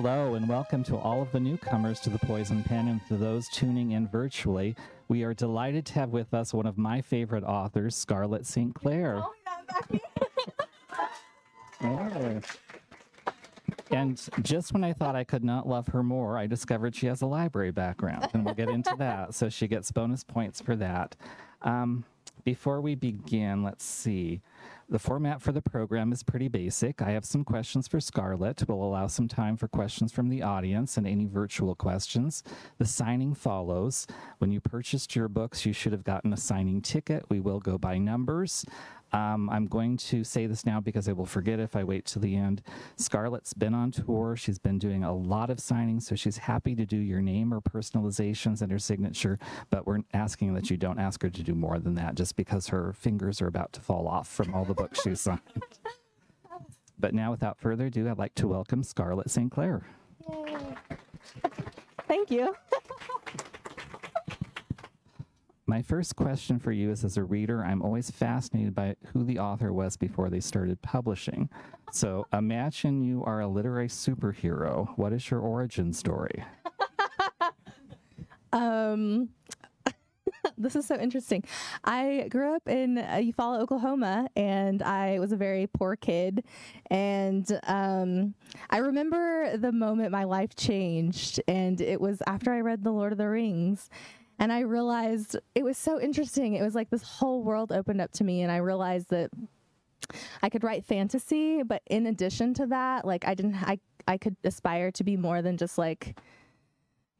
Hello, and welcome to all of the newcomers to the Poison Pen and to those tuning in virtually. We are delighted to have with us one of my favorite authors, Scarlett St. Clair. Oh. And just when I thought I could not love her more, I discovered she has a library background, and we'll get into that. So she gets bonus points for that. Um, before we begin, let's see. The format for the program is pretty basic. I have some questions for Scarlett. We'll allow some time for questions from the audience and any virtual questions. The signing follows. When you purchased your books, you should have gotten a signing ticket. We will go by numbers. Um, I'm going to say this now because I will forget if I wait till the end. Scarlett's been on tour. She's been doing a lot of signings, so she's happy to do your name or personalizations and her signature, but we're asking that you don't ask her to do more than that just because her fingers are about to fall off from all the books she's signed. But now, without further ado, I'd like to welcome Scarlett St. Clair. Thank you. My first question for you is as a reader, I'm always fascinated by who the author was before they started publishing. So imagine you are a literary superhero. What is your origin story? Um, this is so interesting. I grew up in uh, Eufaula, Oklahoma, and I was a very poor kid. And um, I remember the moment my life changed, and it was after I read The Lord of the Rings. And I realized it was so interesting. It was like this whole world opened up to me, and I realized that I could write fantasy, but in addition to that, like I didn't, I, I could aspire to be more than just like,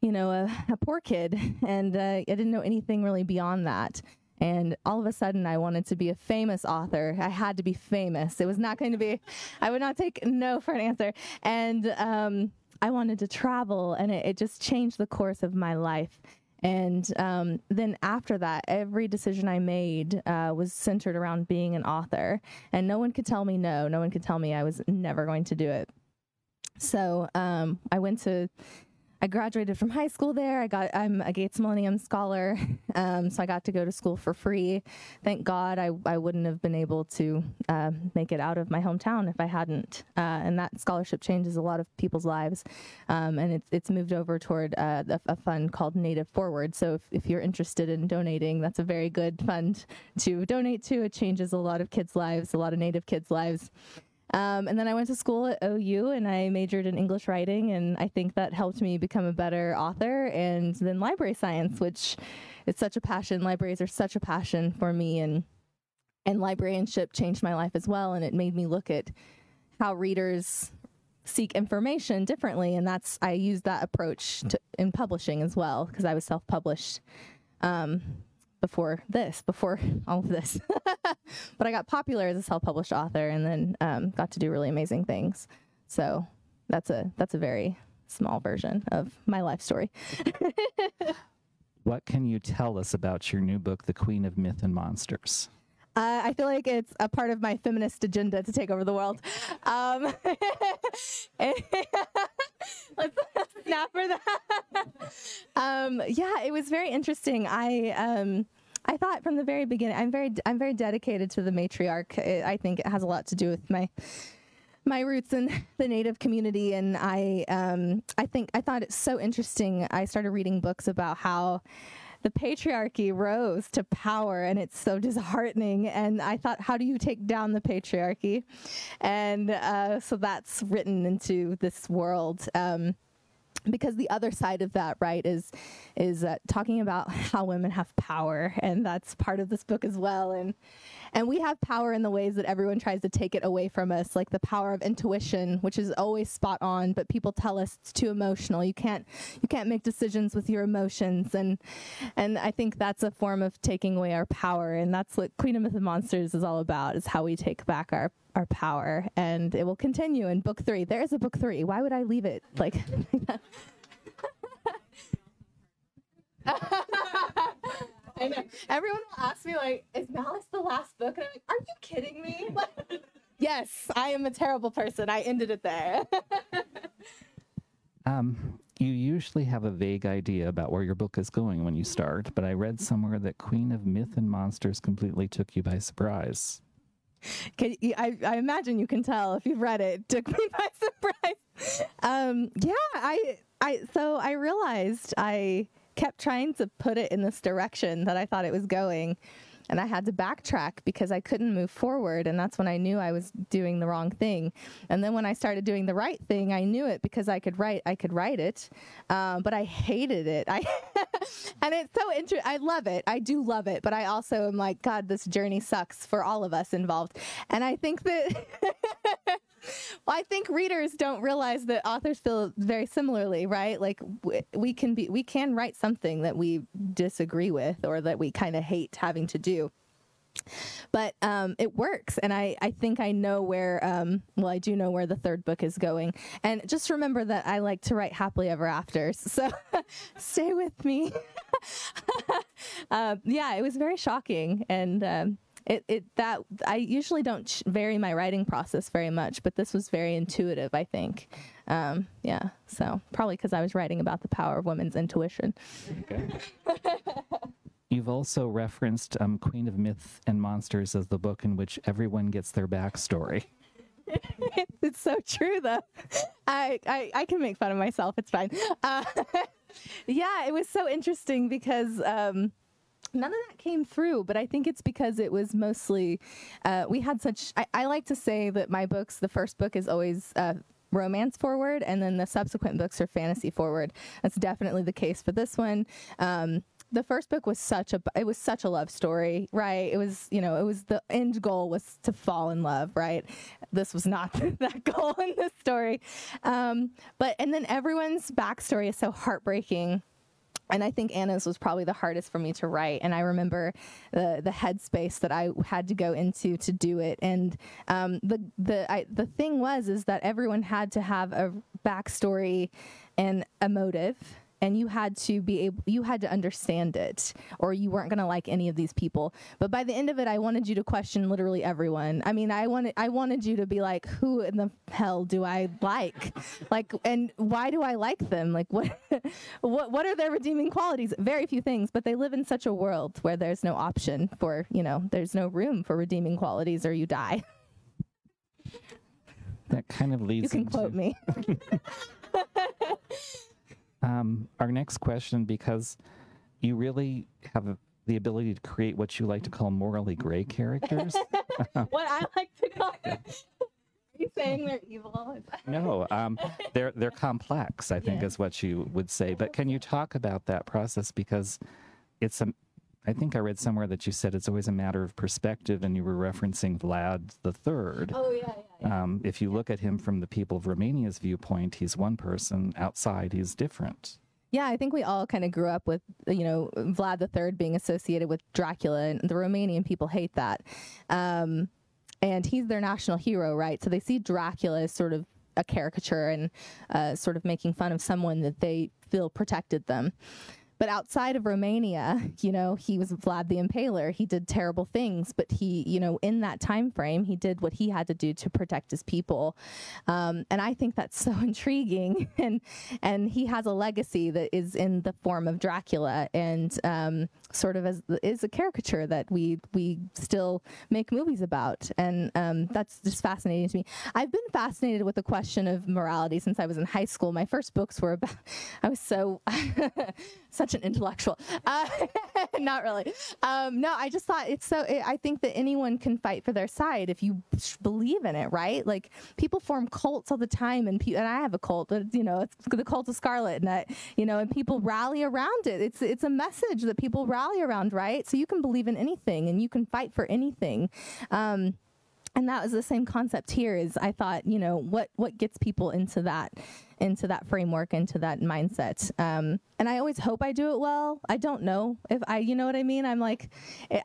you know, a, a poor kid. And uh, I didn't know anything really beyond that. And all of a sudden, I wanted to be a famous author. I had to be famous. It was not going to be, I would not take no for an answer. And um, I wanted to travel, and it, it just changed the course of my life. And um, then after that, every decision I made uh, was centered around being an author. And no one could tell me no. No one could tell me I was never going to do it. So um, I went to I graduated from high school there. I got I'm a Gates Millennium Scholar, um, so I got to go to school for free. Thank God I, I wouldn't have been able to uh, make it out of my hometown if I hadn't. Uh, and that scholarship changes a lot of people's lives, um, and it's it's moved over toward uh, a, a, fund called Native Forward. So if, if you're interested in donating, that's a very good fund to donate to. It changes a lot of kids' lives, a lot of Native kids' lives. Um, and then I went to school at OU and I majored in English writing, and I think that helped me become a better author. And then library science, which is such a passion. Libraries are such a passion for me, and and librarianship changed my life as well. And it made me look at how readers seek information differently, and that's I used that approach to, in publishing as well because I was self-published. Um, before this, before all of this. but I got popular as a self-published author, and then um, got to do really amazing things. So that's a that's a very small version of my life story. what can you tell us about your new book, The Queen of Myth and Monsters? Uh, I feel like it's a part of my feminist agenda to take over the world. Um, let's snap for that. um, yeah, it was very interesting. I um, I thought from the very beginning, I'm very I'm very dedicated to the matriarch. It, I think it has a lot to do with my my roots in the native community and I um, I think I thought it's so interesting. I started reading books about how the patriarchy rose to power and it's so disheartening. And I thought, how do you take down the patriarchy? And uh, so that's written into this world. Um, because the other side of that right is is uh, talking about how women have power and that's part of this book as well. And and we have power in the ways that everyone tries to take it away from us, like the power of intuition, which is always spot on, but people tell us it's too emotional. You can't you can't make decisions with your emotions. And and I think that's a form of taking away our power. And that's what Queen of the Monsters is all about, is how we take back our our power and it will continue in book 3. There is a book 3. Why would I leave it like I know. Everyone will ask me like, "Is Malice the last book?" And I'm like, "Are you kidding me?" yes, I am a terrible person. I ended it there. um, you usually have a vague idea about where your book is going when you start, but I read somewhere that Queen of Myth and Monsters completely took you by surprise. Can, I, I imagine you can tell if you've read it. it took me by surprise. Um, yeah, I, I, so I realized I kept trying to put it in this direction that I thought it was going and I had to backtrack because I couldn't move forward. And that's when I knew I was doing the wrong thing. And then when I started doing the right thing, I knew it because I could write. I could write it, um, but I hated it. I and it's so interesting. I love it. I do love it, but I also am like, God, this journey sucks for all of us involved. And I think that. well, I think readers don't realize that authors feel very similarly, right? Like we can be, we can write something that we disagree with or that we kind of hate having to do. But um, it works, and I, I think I know where. Um, well, I do know where the third book is going, and just remember that I like to write happily ever afters. So stay with me. uh, yeah, it was very shocking, and um, it, it that I usually don't vary my writing process very much, but this was very intuitive. I think, um, yeah. So probably because I was writing about the power of women's intuition. Okay. You've also referenced um, Queen of Myth and Monsters as the book in which everyone gets their backstory. it's so true, though. I, I, I can make fun of myself. It's fine. Uh, yeah, it was so interesting because um, none of that came through but i think it's because it was mostly uh, we had such I, I, like to say that my books the first book is always uh, romance forward and then the subsequent books are fantasy forward. That's definitely the case for this one. Um, the first book was such a it was such a love story right? It was you know it was the end goal was to fall in love right? This was not that goal in this story. Um, but and then everyone's backstory is so heartbreaking and I think Anna's was probably the hardest for me to write. And I remember the the headspace that I had to go into to do it. And um, the the I, the thing was is that everyone had to have a backstory and a motive and you had to be able you had to understand it or you weren't going to like any of these people. But by the end of it i wanted you to question literally everyone. I mean i wanted i wanted you to be like who in the hell do i like? Like and why do i like them? Like what what what are their redeeming qualities? Very few things but they live in such a world where there's no option for you know there's no room for redeeming qualities or you die. That kind of leads you can into... quote me Um, our next question, because you really have the ability to create what you like to call morally gray characters. what I like to call. Are you saying they're evil? no, um, they're they're complex. I think yeah. is what you would say. But can you talk about that process because it's a I think I read somewhere that you said it's always a matter of perspective, and you were referencing Vlad the Third. Oh yeah, yeah. yeah. Um, if you look at him from the people of Romania's viewpoint, he's one person. Outside, he's different. Yeah, I think we all kind of grew up with, you know, Vlad the Third being associated with Dracula, and the Romanian people hate that. Um, and he's their national hero, right? So they see Dracula as sort of a caricature and uh, sort of making fun of someone that they feel protected them. But outside of Romania, you know, he was Vlad the Impaler. He did terrible things, but he, you know, in that time frame, he did what he had to do to protect his people. Um, and I think that's so intriguing. and and he has a legacy that is in the form of Dracula, and um, sort of as is a caricature that we we still make movies about. And um, that's just fascinating to me. I've been fascinated with the question of morality since I was in high school. My first books were about. I was so such an intellectual. Uh, not really. Um, no, I just thought it's so. It, I think that anyone can fight for their side if you believe in it, right? Like people form cults all the time, and pe- and I have a cult, but you know, it's the cult of Scarlet, and you know, and people rally around it. It's it's a message that people rally around, right? So you can believe in anything, and you can fight for anything. Um, and that was the same concept here is i thought you know what what gets people into that into that framework, into that mindset. Um, and I always hope I do it well. I don't know if I, you know what I mean. I'm like,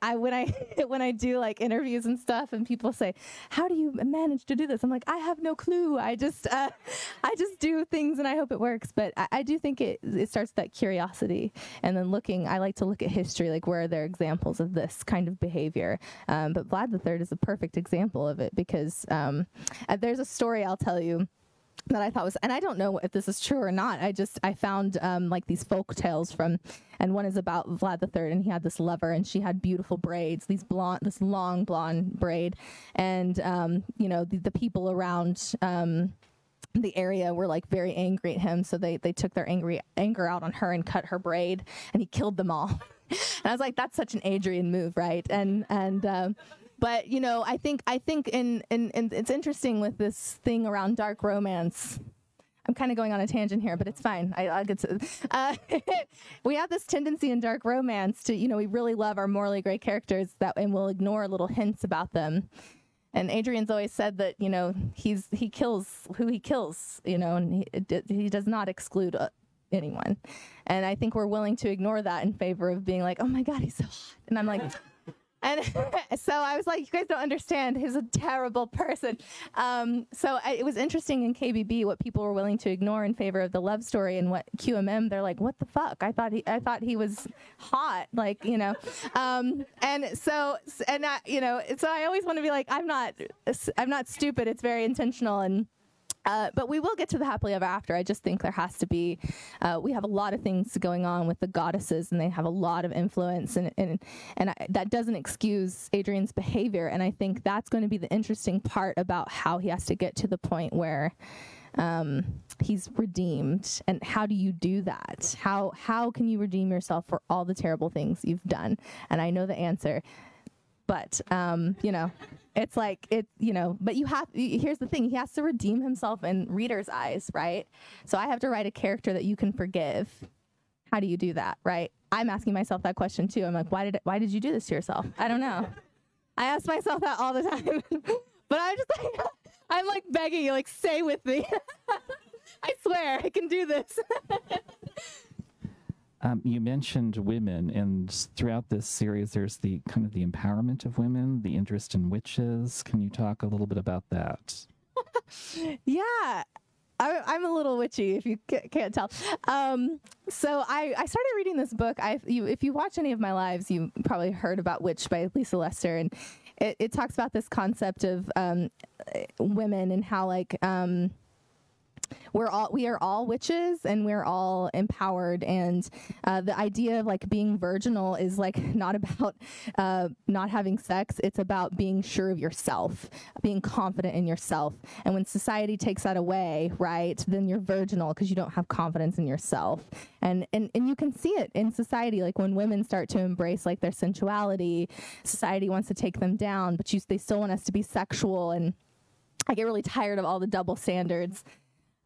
I when I when I do like interviews and stuff, and people say, "How do you manage to do this?" I'm like, I have no clue. I just uh, I just do things, and I hope it works. But I, I do think it it starts that curiosity, and then looking. I like to look at history, like where are there examples of this kind of behavior. Um, but Vlad the Third is a perfect example of it because um, uh, there's a story I'll tell you that I thought was, and I don't know if this is true or not. I just I found um, like these folk tales from, and one is about Vlad the Third, and he had this lover, and she had beautiful braids, these blonde, this long blonde braid, and um, you know the, the people around. Um, the area were like very angry at him, so they they took their angry anger out on her and cut her braid, and he killed them all. and I was like, that's such an Adrian move, right? And and um, but you know, I think I think in, in, in it's interesting with this thing around dark romance. I'm kind of going on a tangent here, but it's fine. I, will get to. Uh, we have this tendency in dark romance to, you know, we really love our morally great characters that, and we'll ignore little hints about them. And Adrian's always said that, you know, he's he kills who he kills, you know, and he he does not exclude uh, anyone. And I think we're willing to ignore that in favor of being like, oh my God, he's so hot. And I'm like. And so I was like, you guys don't understand. He's a terrible person. Um, so I, it was interesting in KBB what people were willing to ignore in favor of the love story and what QMM, they're like, what the fuck? I thought he, I thought he was hot. Like, you know, um, and so, and I, you know, so I always want to be like, I'm not, I'm not stupid. It's very intentional. And, uh, but we will get to the happily ever after. I just think there has to be. Uh, we have a lot of things going on with the goddesses, and they have a lot of influence, and and and I, that doesn't excuse Adrian's behavior. And I think that's going to be the interesting part about how he has to get to the point where um, he's redeemed. And how do you do that? How how can you redeem yourself for all the terrible things you've done? And I know the answer, but um, you know it's like it you know but you have here's the thing he has to redeem himself in readers eyes right? So i have to write a character that you can forgive. How do you do that right? I'm asking myself that question too. I'm like why did why did you do this to yourself? I don't know. I ask myself that all the time. But i'm just like i'm like begging you like stay with me. I swear i can do this Um, you mentioned women, and throughout this series, there's the kind of the empowerment of women, the interest in witches. Can you talk a little bit about that? yeah. I, am a little witchy, if you can't tell. Um, so I, I started reading this book. I, you, if you watch any of my lives, you probably heard about Witch by Lisa Lister, and it, it talks about this concept of um, women and how like um, we're all we are all witches and we're all empowered. And uh, the idea of like being virginal is like not about uh, not having sex. It's about being sure of yourself being confident in yourself. And when society takes that away right then you're virginal because you don't have confidence in yourself. And, and and you can see it in society. Like when women start to embrace like their sensuality society wants to take them down but you, they still want us to be sexual. And I get really tired of all the double standards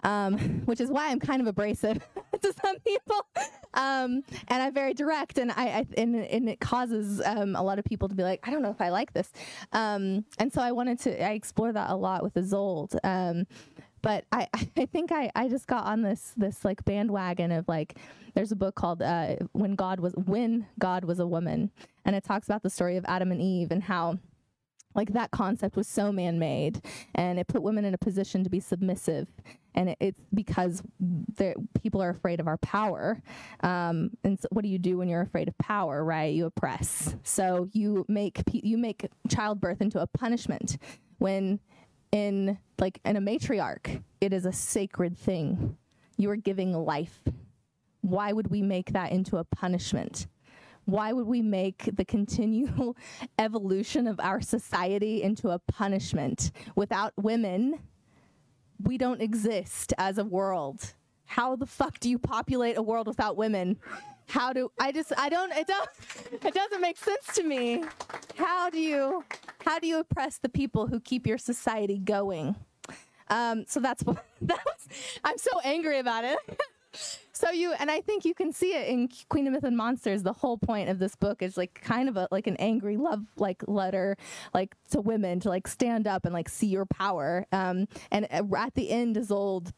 um, which is why I'm kind of abrasive to some people, um, and I'm very direct, and I, I and, and, it causes um, a lot of people to be like, I don't know if I like this, um, and so I wanted to I explore that a lot with Isolde. Um, but I, I think I, I just got on this this like bandwagon of like there's a book called uh, when God was when God was a woman and it talks about the story of Adam and Eve and how like that concept was so man-made and it put women in a position to be submissive and it, it's because people are afraid of our power. Um, and so what do you do when you're afraid of power right? You oppress. So you make you make childbirth into a punishment when in like in a matriarch it is a sacred thing. You are giving life. Why would we make that into a punishment why would we make the continual evolution of our society into a punishment? Without women, we don't exist as a world. How the fuck do you populate a world without women? How do I just I don't it don't it doesn't make sense to me. How do you how do you oppress the people who keep your society going? Um, so that's what that was. I'm so angry about it. So you and I think you can see it in Queen of Myth and Monsters. The whole point of this book is like kind of a like an angry love like letter like to women to like stand up and like see your power. Um, and at the end, Isolde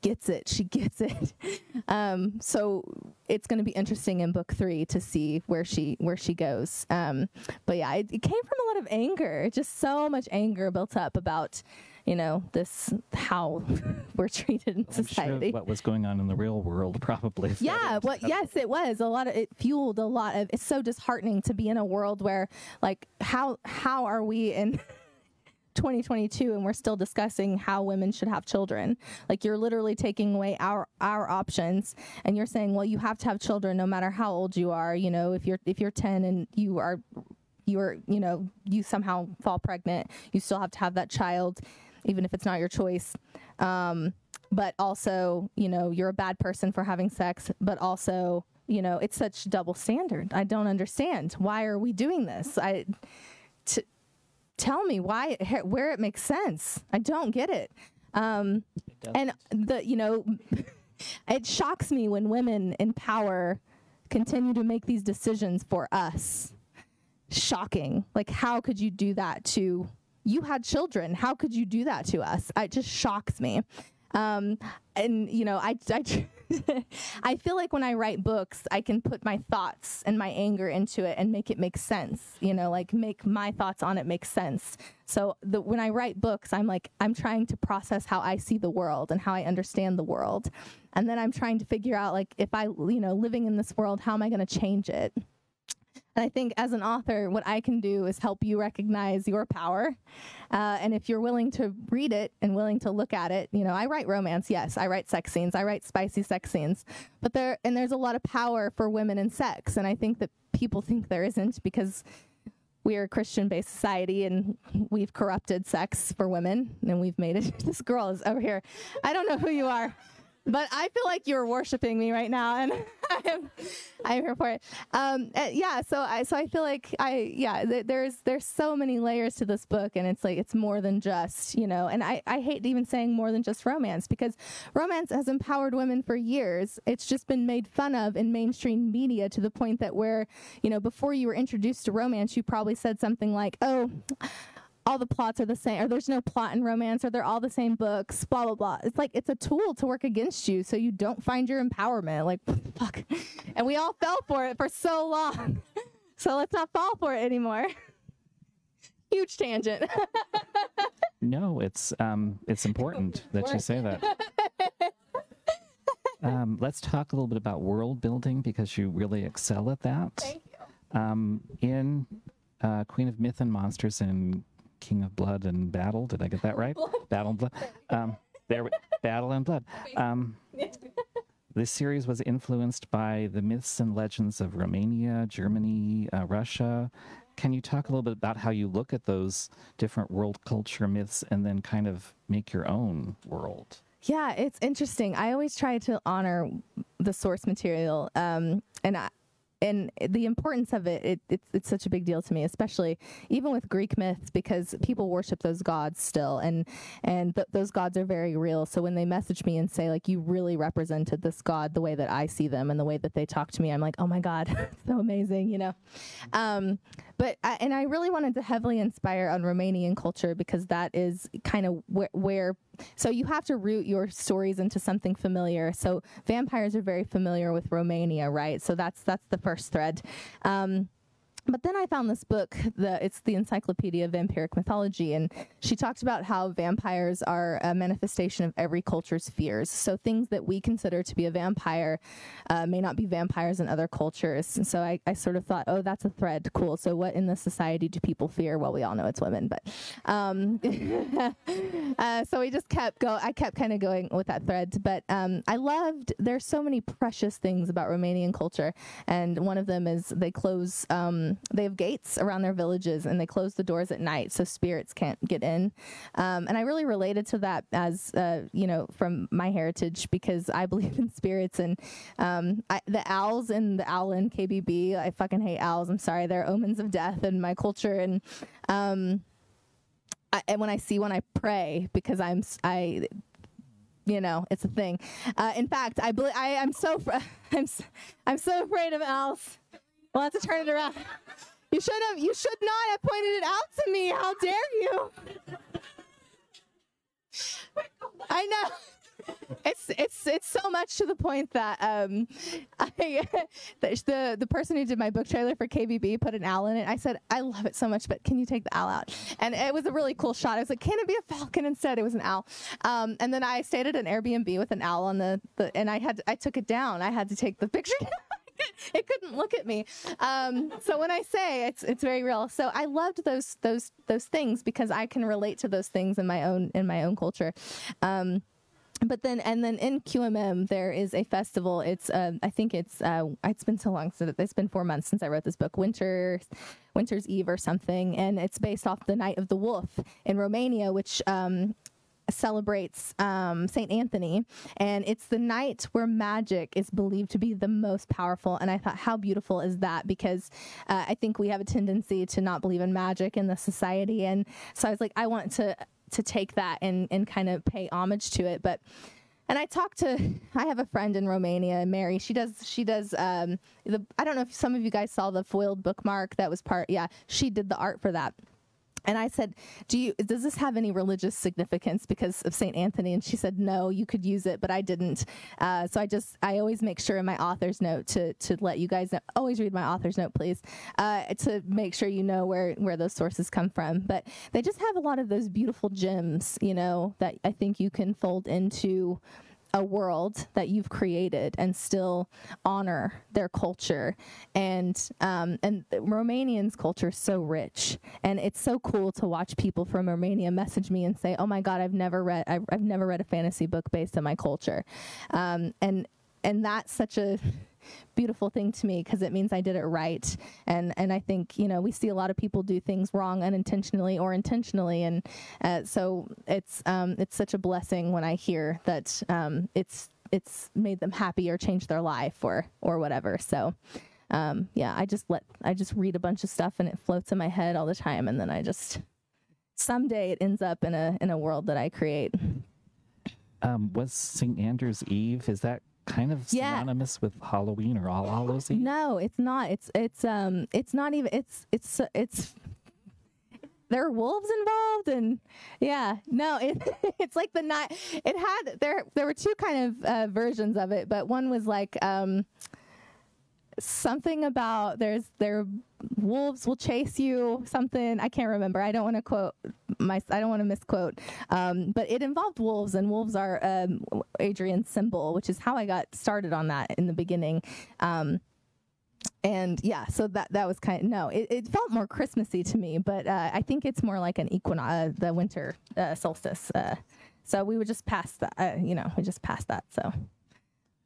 gets it. She gets it. Um, so it's going to be interesting in book three to see where she where she goes. Um, but yeah, it, it came from a lot of anger, just so much anger built up about you know, this how we're treated in society. Sure what was going on in the real world probably. Yeah, well, yes, it was a lot of it fueled a lot of. It's so disheartening to be in a world where, like, how how are we in 2022 and we're still discussing how women should have children. Like you're literally taking away our our options and you're saying, well, you have to have children no matter how old you are. You know, if you're if you're 10 and you are you're you know you somehow fall pregnant, you still have to have that child, even if it's not your choice. Um, but also, you know, you're a bad person for having sex, but also you know it's such double standard. I don't understand. Why are we doing this? I t- tell me why where it makes sense. I don't get it. Um It and the you know it shocks me when women in power continue to make these decisions for us. Shocking. Like how could you do that to you had children how could you do that to us it just shocks me um, and you know I, I I feel like when I write books, I can put my thoughts and my anger into it and make it make sense. You know, like make my thoughts on it make sense. So the, when I write books, I'm like I'm trying to process how I see the world and how I understand the world, and then I'm trying to figure out like if I you know living in this world, how am I going to change it? And I think as an author, what I can do is help you recognize your power. Uh, and if you're willing to read it and willing to look at it, you know, I write romance, yes, I write sex scenes, I write spicy sex scenes, but there and there's a lot of power for women in sex, and I think that people think there isn't because we are a Christian-based society and we've corrupted sex for women, and we've made it. this girl is over here. I don't know who you are but I feel like you're worshiping me right now, and I'm I'm here for it. Um, uh, yeah, so I so I feel like I yeah, th- there's there's so many layers to this book, and it's like it's more than just you know, and I I hate even saying more than just romance because romance has empowered women for years. It's just been made fun of in mainstream media to the point that where you know before you were introduced to romance, you probably said something like, oh all the plots are the same, or there's no plot in romance, or they're all the same books, blah, blah, blah. It's like it's a tool to work against you so you don't find your empowerment. Like, fuck. And we all fell for it for so long. so let's not fall for it anymore. Huge tangent. No, it's um, it's important that you say that. Um, let's talk a little bit about world building because you really excel at that. Thank you. Um, in uh, Queen of Myth and Monsters and King of Blood and Battle, did I get that right? Battle and Blood. Um, there, we- Battle and Blood. Um, this series was influenced by the myths and legends of Romania, Germany, uh, Russia. Can you talk a little bit about how you look at those different world culture myths and then kind of make your own world? Yeah, it's interesting. I always try to honor the source material, um, and I, and the importance of it, it it's, it's such a big deal to me, especially even with Greek myths, because people worship those gods still, and and th- those gods are very real. So when they message me and say like you really represented this god the way that I see them and the way that they talk to me, I'm like, oh my god, so amazing, you know. Um, but I, and I really wanted to heavily inspire on Romanian culture because that is kind of where, where so you have to root your stories into something familiar. So vampires are very familiar with Romania, right? So that's that's the first thread. Um, but then I found this book, the it's the Encyclopedia of Vampiric Mythology, and she talked about how vampires are a manifestation of every culture's fears. So things that we consider to be a vampire uh, may not be vampires in other cultures. And so I, I sort of thought, oh, that's a thread, cool. So what in this society do people fear? Well, we all know it's women, but um, uh, so we just kept go. I kept kind of going with that thread, but um, I loved. There's so many precious things about Romanian culture, and one of them is they close. Um, they have gates around their villages, and they close the doors at night so spirits can't get in. Um, and I really related to that as uh, you know from my heritage because I believe in spirits and um, I, the owls in the owl in KBB. I fucking hate owls. I'm sorry, they're omens of death in my culture and. Um, I, and when I see one, I pray because I'm I, you know, it's a thing. Uh, in fact, I believe I am so fr- I'm I'm so afraid of owls. We'll have to turn it around. You should have. You should not have pointed it out to me. How dare you? I know. It's it's it's so much to the point that um, I, the, the person who did my book trailer for KBB put an owl in it. I said I love it so much, but can you take the owl out? And it was a really cool shot. I was like, can it be a falcon instead? It was an owl. Um, and then I stayed at an Airbnb with an owl on the, the and I had I took it down. I had to take the picture. it couldn't look at me. Um, so when I say it's it's very real. So I loved those those those things because I can relate to those things in my own in my own culture. Um, but then and then in QMM there is a festival. It's uh, I think it's uh, it's been so long since it's been four months since I wrote this book. Winter Winter's Eve or something, and it's based off the Night of the Wolf in Romania, which um, celebrates um, Saint Anthony, and it's the night where magic is believed to be the most powerful. And I thought, how beautiful is that? Because uh, I think we have a tendency to not believe in magic in the society, and so I was like, I want to to take that and and kind of pay homage to it, but. And I talked to, I have a friend in Romania, Mary. She does, she does, um, the, I don't know if some of you guys saw the foiled bookmark that was part, yeah, she did the art for that. And I said, "Do you does this have any religious significance because of Saint Anthony?" And she said, "No, you could use it, but I didn't." Uh, so I just I always make sure in my author's note to to let you guys know. Always read my author's note, please, uh, to make sure you know where where those sources come from. But they just have a lot of those beautiful gems, you know, that I think you can fold into a world that you've created and still honor their culture. And um, and Romanians culture is so rich. And it's so cool to watch people from Romania message me and say oh my god I've never read I've, I've never read a fantasy book based on my culture. Um, and and that's such a beautiful thing to me because it means I did it right. And and I think you know we see a lot of people do things wrong unintentionally or intentionally, and uh, so it's um, it's such a blessing when I hear that um, it's it's made them happy or changed their life or or whatever. So. Um, yeah, I just let I just read a bunch of stuff and it floats in my head all the time, and then I just someday it ends up in a in a world that I create. Um, was St. Andrew's Eve? Is that kind of Yeah. synonymous with Halloween or All Hallows Eve? No, it's not. It's it's um it's not even it's it's it's there are wolves involved and yeah no it it's like the night it had there there were two kind of uh, versions of it but one was like um something about there's there wolves will chase you something. I can't remember. I don't want to quote my i don't want to misquote. Um, but it involved wolves and wolves are um, adrian's symbol which is how i got started on that in the beginning. Um, and yeah so that that was kind of no it, it felt more christmassy to me but uh, i think it's more like an equinox uh, the winter uh, solstice uh, so we would just pass that uh, you know we just passed that so.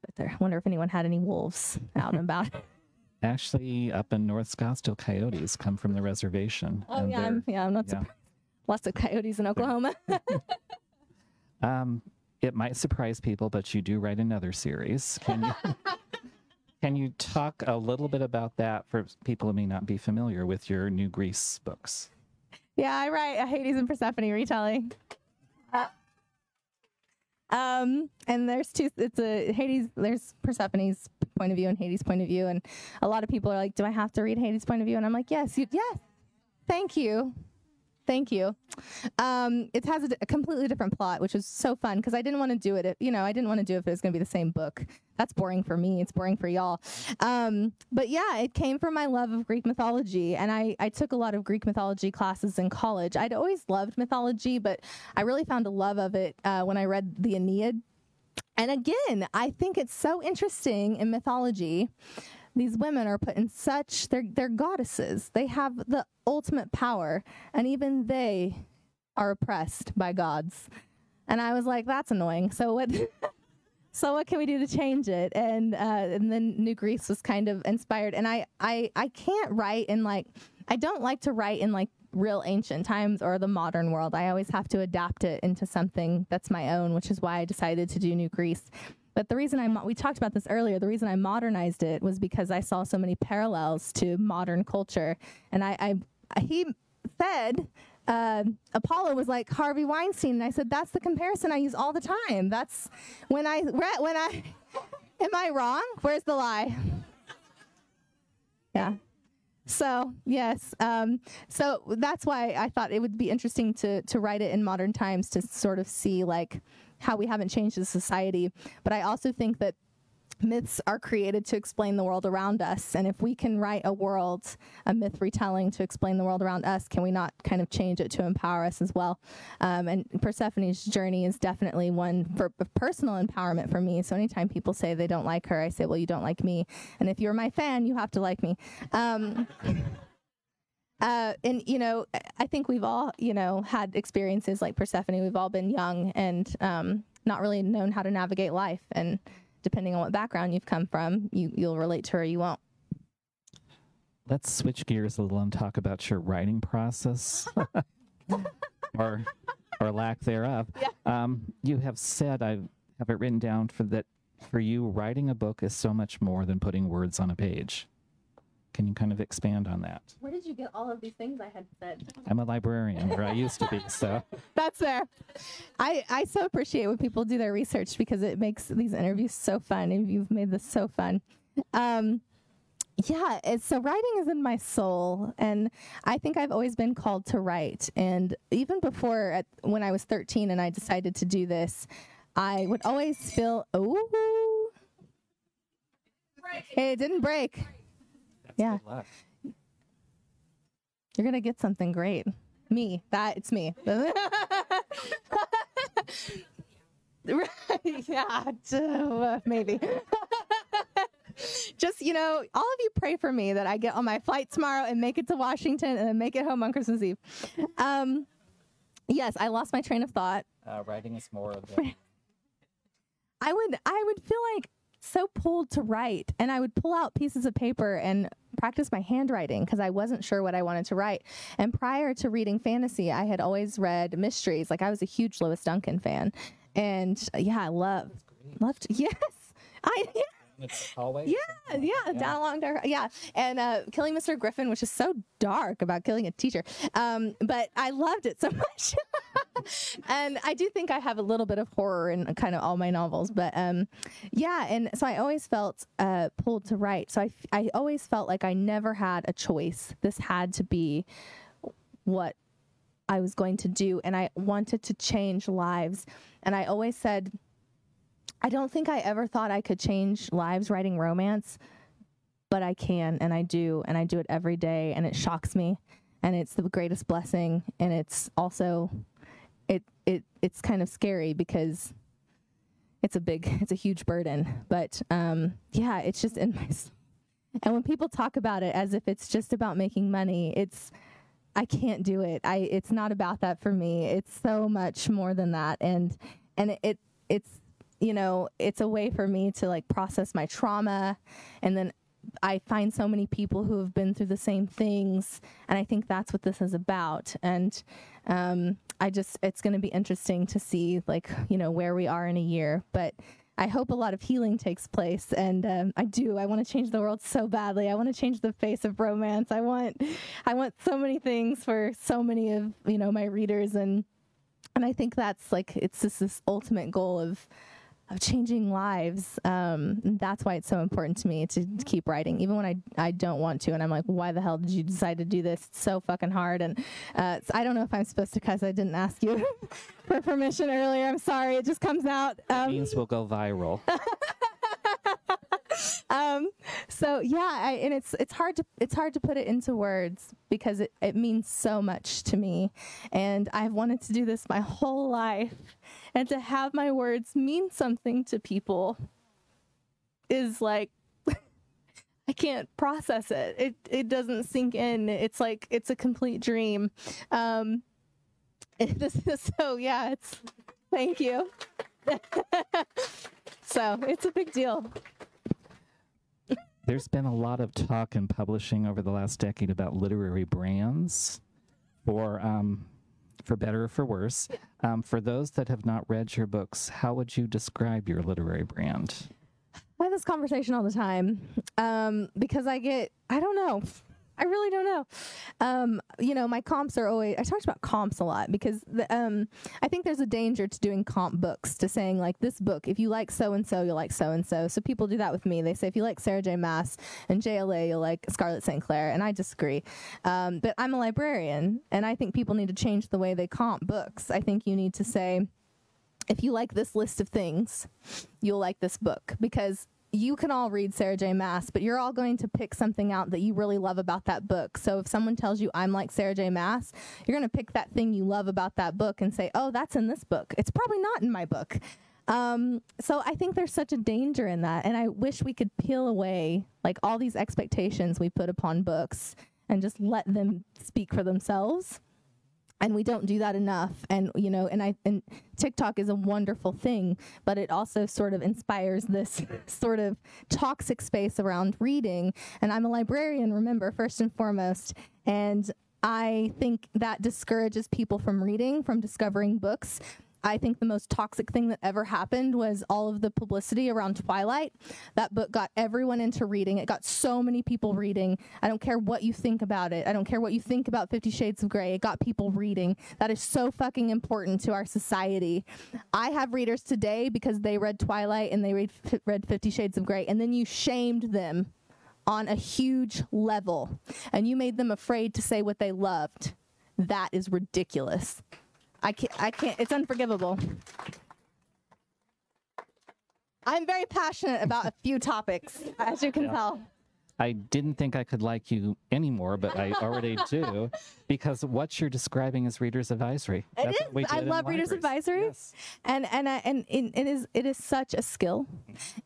But there, I wonder if anyone had any wolves out and about. Actually, up in North Scottsdale, coyotes come from the reservation. Oh yeah, I'm, yeah, I'm not yeah. surprised. Lots of coyotes in Oklahoma. Um, it might surprise people, but you do write another series. Can you can you talk a little bit about that for people who may not be familiar with your new Greece books? yeah, I write a Hades and Persephone retelling. Um, and there's two. It's a Hades. There's Persephone's point of view and Hades' point of view, and a lot of people are like, "Do I have to read Hades' point of view?" And I'm like, "Yes, you, yes. Thank you, thank you." Um, it has a, d- a completely different plot, which is so fun because I didn't want to do it. If, you know, I didn't want to do it if it was going to be the same book. That's boring for me. It's boring for y'all. Um, but yeah, it came from my love of Greek mythology, and I I took a lot of Greek mythology classes in college. I'd always loved mythology, but I really found a love of it uh, when I read the Aeneid. And again, I think it's so interesting in mythology. These women are put in such they're they're goddesses. They have the ultimate power, and even they are oppressed by gods. And I was like, that's annoying. So what? so what can we do to change it? And uh, and then New Greece was kind of inspired. And I I I can't write in like I don't like to write in like real ancient times or the modern world. I always have to adapt it into something that's my own, which is why I decided to do New Greece. But the reason I mo- we talked about this earlier, the reason I modernized it was because I saw so many parallels to modern culture, and I, I he said uh, Apollo was like Harvey Weinstein, and I said that's the comparison I use all the time. That's when I when I am I wrong? Where's the lie? Yeah. So yes, um, so that's why I thought it would be interesting to to write it in modern times to sort of see like how we haven't changed as society. But I also think that myths are created to explain the world around us. And if we can write a world, a myth retelling to explain the world around us, can we not kind of change it to empower us as well? Um, and Persephone's journey is definitely one for personal empowerment for me. So anytime people say they don't like her, I say, well, you don't like me. And if you're my fan, you have to like me. Um, uh, and you know, I think we've all, you know, had experiences like Persephone. We've all been young and um, not really known how to navigate life. And depending on what background you've come from, you you'll relate to her, you won't. Let's switch gears a little and talk about your writing process, or or lack thereof. Yeah. Um, you have said I have it written down for that for you writing a book is so much more than putting words on a page. Can you kind of expand on that? Where did you get all of these things I had said? I'm a librarian, or I used to be. So That's fair. I, I so appreciate when people do their research because it makes these interviews so fun and you've made this so fun. Um, yeah, it's, so writing is in my soul, and I think I've always been called to write. And even before, at, when I was 13 and I decided to do this, I would always feel, oh, hey, it didn't break. Yeah. You're gonna get something great. Me, that it's me. right? Yeah, maybe. Just you know, all of you pray for me that I get on my flight tomorrow and make it to Washington and then make it home on Christmas Eve. Um, yes, I lost my train of thought. Uh, writing is more of the I would I would feel like so pulled to write and I would pull out pieces of paper and practice my handwriting because I wasn't sure what I wanted to write. And prior to reading fantasy, I had always read mysteries. Like I was a huge Lois Duncan fan. And yeah, I love loved yes. I yeah. It's hallway. Yeah, yeah, down a long dark. Yeah, and uh, killing Mr. Griffin, which is so dark about killing a teacher. Um, but I loved it so much, and I do think I have a little bit of horror in kind of all my novels. But um, yeah, and so I always felt uh, pulled to write. So I I always felt like I never had a choice. This had to be what I was going to do, and I wanted to change lives. And I always said. I don't think I ever thought I could change lives writing romance, but I can and I do and I do it every day and it shocks me and it's the greatest blessing and it's also it it it's kind of scary because it's a big it's a huge burden, but um yeah, it's just in my and when people talk about it as if it's just about making money, it's I can't do it. I it's not about that for me. It's so much more than that and and it, it it's you know, it's a way for me to like process my trauma. And then I find so many people who have been through the same things. And I think that's what this is about. And um, I just, it's going to be interesting to see like, you know, where we are in a year. But I hope a lot of healing takes place, and um, I do. I want to change the world so badly. I want to change the face of romance. I want, I want so many things for so many of you know my readers, and and I think that's like it's just this ultimate goal of of changing lives. Um, that's why it's so important to me to, to keep writing, even when I, I don't want to. And I'm like, why the hell did you decide to do this? It's so fucking hard. And uh, I don't know if I'm supposed to cuss. I didn't ask you for permission earlier. I'm sorry. It just comes out. Um, Means will go viral. um, so yeah, I, and it's it's hard to it's hard to put it into words because it, it means so much to me, and I've wanted to do this my whole life, and to have my words mean something to people is like I can't process it. It it doesn't sink in. It's like it's a complete dream. Um, this is so yeah. It's thank you. so it's a big deal. There's been a lot of talk in publishing over the last decade about literary brands, for um, for better or for worse. Um, for those that have not read your books, how would you describe your literary brand? I have this conversation all the time um, because I get, I don't know. I really don't know. Um, you know, my comps are always, I talked about comps a lot because the, um, I think there's a danger to doing comp books, to saying, like, this book, if you like so and so, you'll like so and so. So people do that with me. They say, if you like Sarah J. Maas and JLA, you'll like Scarlett St. Clair. And I disagree. Um, but I'm a librarian, and I think people need to change the way they comp books. I think you need to say, if you like this list of things, you'll like this book because you can all read Sarah J. Maas, but you're all going to pick something out that you really love about that book. So if someone tells you I'm like Sarah J. Maas, you're going to pick that thing you love about that book and say, oh, that's in this book. It's probably not in my book. Um, so I think there's such a danger in that. And I wish we could peel away like all these expectations we put upon books and just let them speak for themselves and we don't do that enough. And you know and i and tiktok is a wonderful thing but it also sort of inspires this sort of toxic space around reading. And i'm a librarian remember first and foremost. And i think that discourages people from reading from discovering books I think the most toxic thing that ever happened was all of the publicity around Twilight. That book got everyone into reading. It got so many people reading. I don't care what you think about it. I don't care what you think about 50 Shades of Grey. It got people reading. That is so fucking important to our society. I have readers today because they read Twilight and they read, read 50 Shades of Grey, and then you shamed them on a huge level and you made them afraid to say what they loved. That is ridiculous. I can't, I can't, it's unforgivable. I'm very passionate about a few topics, as you can tell. I didn't think I could like you anymore, but I already do because what you're describing is Reader's Advisory. It That's is. I love Reader's. Advisory. Yes. and and I, and it, it is it is such a skill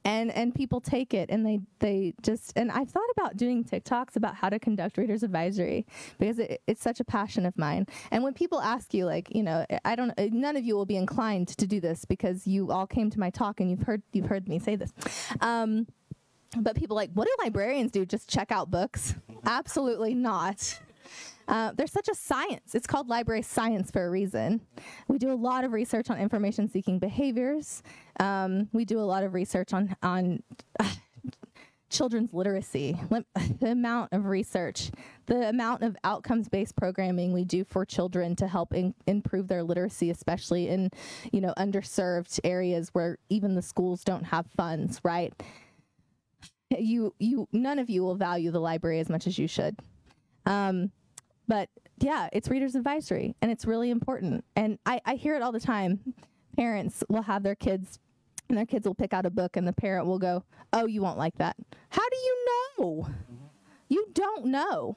and and people take it and they they just and I've thought about doing TikToks about how to conduct readers advisory because it, it's such a passion of mine and when people ask you like you know I don't none of you will be inclined to do this because you all came to my talk and you've heard you've heard me say this um but people like what do librarians do just check out books absolutely not uh, there's such a science. It's called library science for a reason. We do a lot of research on information seeking behaviors. Um, we do a lot of research on on uh, children's literacy. The amount of research, the amount of outcomes based programming we do for children to help in, improve their literacy, especially in you know underserved areas where even the schools don't have funds. Right? You you none of you will value the library as much as you should. Um, but yeah, it's reader's advisory and it's really important. And I, I hear it all the time. Parents will have their kids and their kids will pick out a book and the parent will go, Oh, you won't like that. How do you know? You don't know.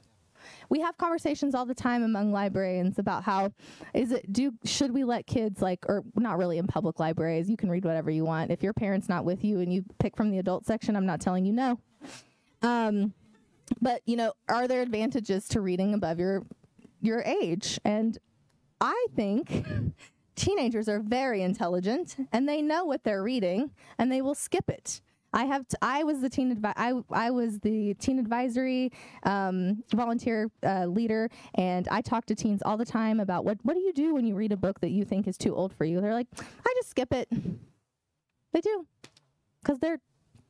We have conversations all the time among librarians about how is it do should we let kids like or not really in public libraries, you can read whatever you want. If your parent's not with you and you pick from the adult section, I'm not telling you no. Um but you know are there advantages to reading above your your age and i think teenagers are very intelligent and they know what they're reading and they will skip it i have t- i was the teen advi- I, I was the teen advisory um, volunteer uh, leader and i talk to teens all the time about what what do you do when you read a book that you think is too old for you? They're like i just skip it. They do because they're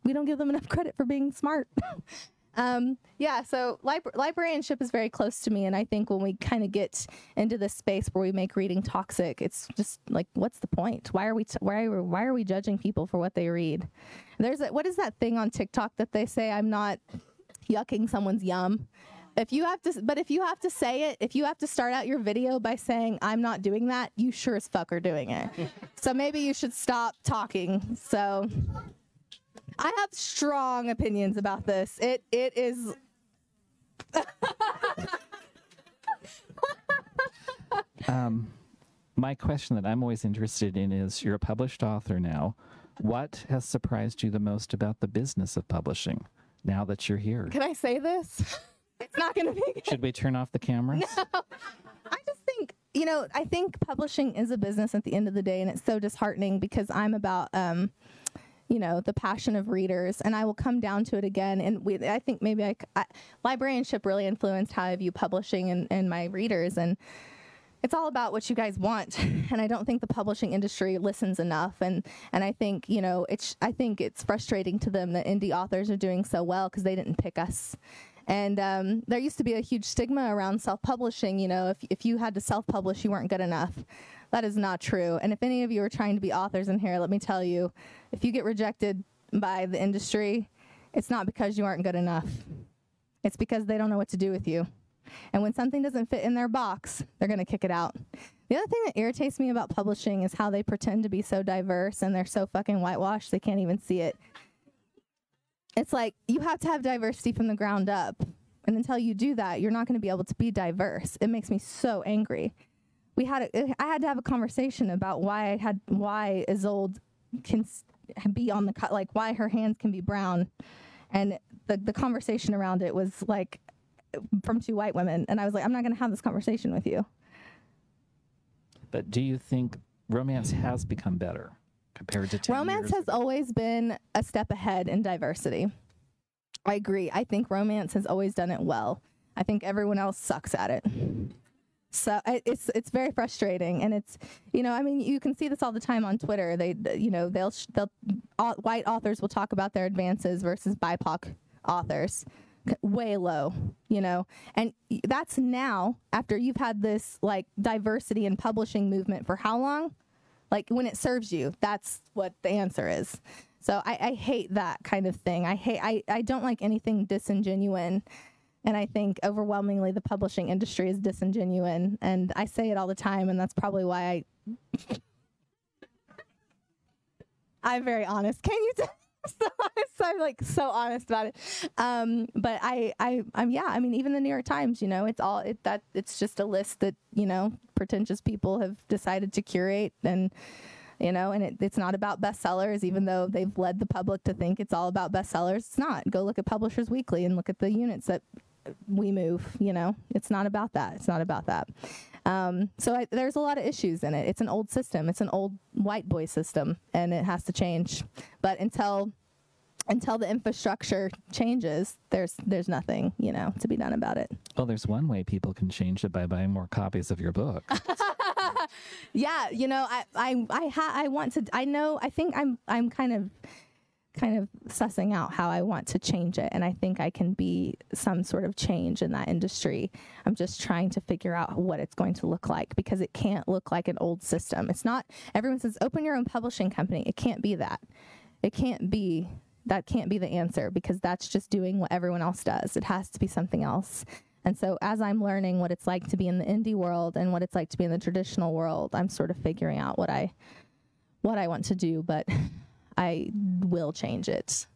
we don't give them enough credit for being smart Um, yeah, so libra- librarianship is very close to me, and I think when we kind of get into this space where we make reading toxic, it's just like, what's the point? Why are we t- why are why are we judging people for what they read? There's a, what is that thing on TikTok that they say I'm not yucking someone's yum. If you have to, but if you have to say it, if you have to start out your video by saying I'm not doing that, you sure as fuck are doing it. so maybe you should stop talking. So. I have strong opinions about this. It it is Um, my question that I'm always interested in is you're a published author now. What has surprised you the most about the business of publishing now that you're here? Can I say this? It's not going to be. Should we turn off the cameras? No. I just think, you know, I think publishing is a business at the end of the day, and it's so disheartening because I'm about, um, you know, the passion of readers, and I will come down to it again. And we, I think maybe I, I- librarianship really influenced how I view publishing and, and my readers, and it's all about what you guys want and i don't think the publishing industry listens enough and and i think you know it's i think it's frustrating to them that indie authors are doing so well because they didn't pick us and um, there used to be a huge stigma around self-publishing you know if, if you had to self-publish you weren't good enough that is not true and if any of you are trying to be authors in here let me tell you if you get rejected by the industry it's not because you aren't good enough it's because they don't know what to do with you and when something doesn't fit in their box, they're going to kick it out. The other thing that irritates me about publishing is how they pretend to be so diverse and they're so fucking whitewashed they can't even see it. it's like you have to have diversity from the ground up. And until you do that, you're not going to be able to be diverse. It makes me so angry. We had a, I had to have a conversation about why I had why Isolde can be on the cut, like why her hands can be brown, and the the conversation around it was like from two white women, and I was like, I'm not going to have this conversation with you. But do you think romance has become better compared to 10 romance has ago? always been a step ahead in diversity. I agree. I think romance has always done it well. I think everyone else sucks at it. So it's it's very frustrating, and it's you know I mean you can see this all the time on Twitter. They you know they'll they'll au- white authors will talk about their advances versus BIPOC authors. Way low you know? And that's now after you've had this like diversity in publishing movement for how long? Like when it serves you that's what the answer is. So i, I hate that kind of thing. I hate I, I don't like anything disingenuine and i think overwhelmingly the publishing industry is disingenuous. and i say it all the time and that's probably why i i'm very honest can you tell so. I'm like so honest about it. Um, but I, I, I'm yeah. I mean, even the New York Times, you know, it's all it that it's just a list that you know pretentious people have decided to curate, and you know, and it, it's not about bestsellers, even though they've led the public to think it's all about bestsellers. It's not. Go look at Publishers Weekly and look at the units that we move. You know, it's not about that. It's not about that. Um, so I, there's a lot of issues in it. It's an old system. It's an old white boy system, and it has to change. But until until the infrastructure changes, there's there's nothing you know to be done about it. Well, there's one way people can change it by buying more copies of your book. Yeah, you know, I I I ha- I want to. I know. I think I'm I'm kind of kind of sussing out how I want to change it, and I think I can be some sort of change in that industry. I'm just trying to figure out what it's going to look like because it can't look like an old system. It's not. Everyone says open your own publishing company. It can't be that. It can't be. That can't be the answer because that's just doing what everyone else does. It has to be something else. And so, as I'm learning what it's like to be in the indie world and what it's like to be in the traditional world, I'm sort of figuring out what I what I want to do, but I will change it.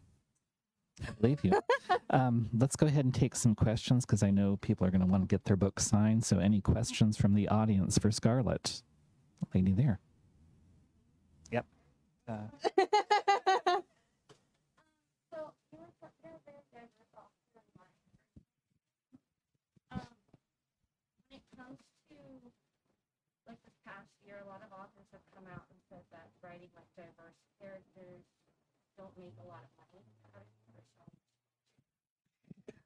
I believe you. um, let's go ahead and take some questions because I know people are going to want to get their book signed. So, any questions from the audience for Scarlett? Lady there. Yep. Uh, So you were talking about very diverse authors online. Um, when it comes to like this past year, a lot of authors have come out writing like diverse characters don't make a lot of money.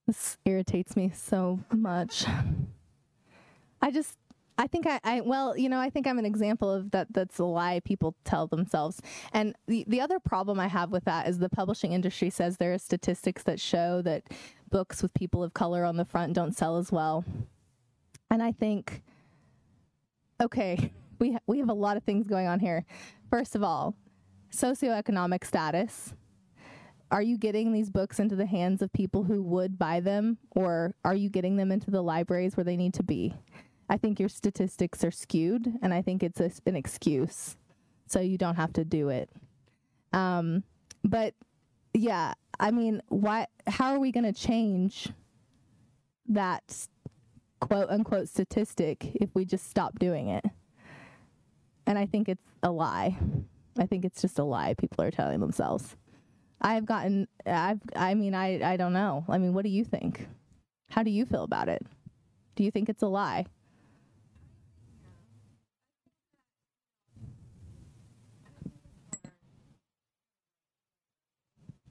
This irritates me so much. I just I think I, I well, you know, I think I'm an example of that that's a lie people tell themselves. And the, the other problem I have with that is the publishing industry says there are statistics that show that books with people of color on the front don't sell as well. And I think okay, we ha- we have a lot of things going on here. First of all, socioeconomic status. Are you getting these books into the hands of people who would buy them or are you getting them into the libraries where they need to be? I think your statistics are skewed and i think it's a, an excuse so you don't have to do it. Um, but yeah i mean why how are we going to change that quote unquote statistic if we just stop doing it and i think it's a lie i think it's just a lie people are telling themselves I've gotten I've I mean I I don't know. I mean, what do you think? How do you feel about it? Do you think it's a lie?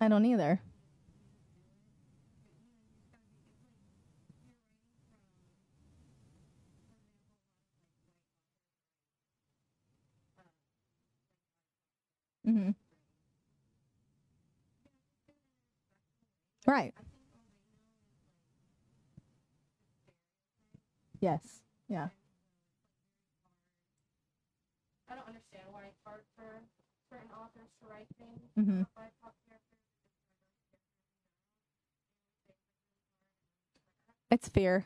I don't either. Mhm. Right. Yes. Yeah. I don't understand why it's hard for certain authors to write things Mhm. about It's fear.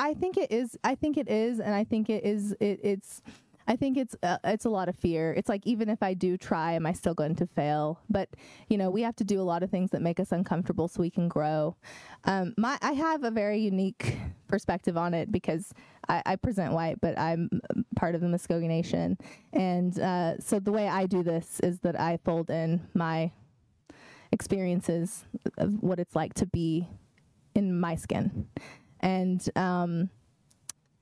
I think it is I think it is and I think it is it, it's I think it's uh, it's a lot of fear. It's like even if I do try, am I still going to fail? But you know, we have to do a lot of things that make us uncomfortable so we can grow. Um, my I have a very unique perspective on it because I, I present white, but I'm part of the Muskogee Nation, and uh, so the way I do this is that I fold in my experiences of what it's like to be in my skin, and um,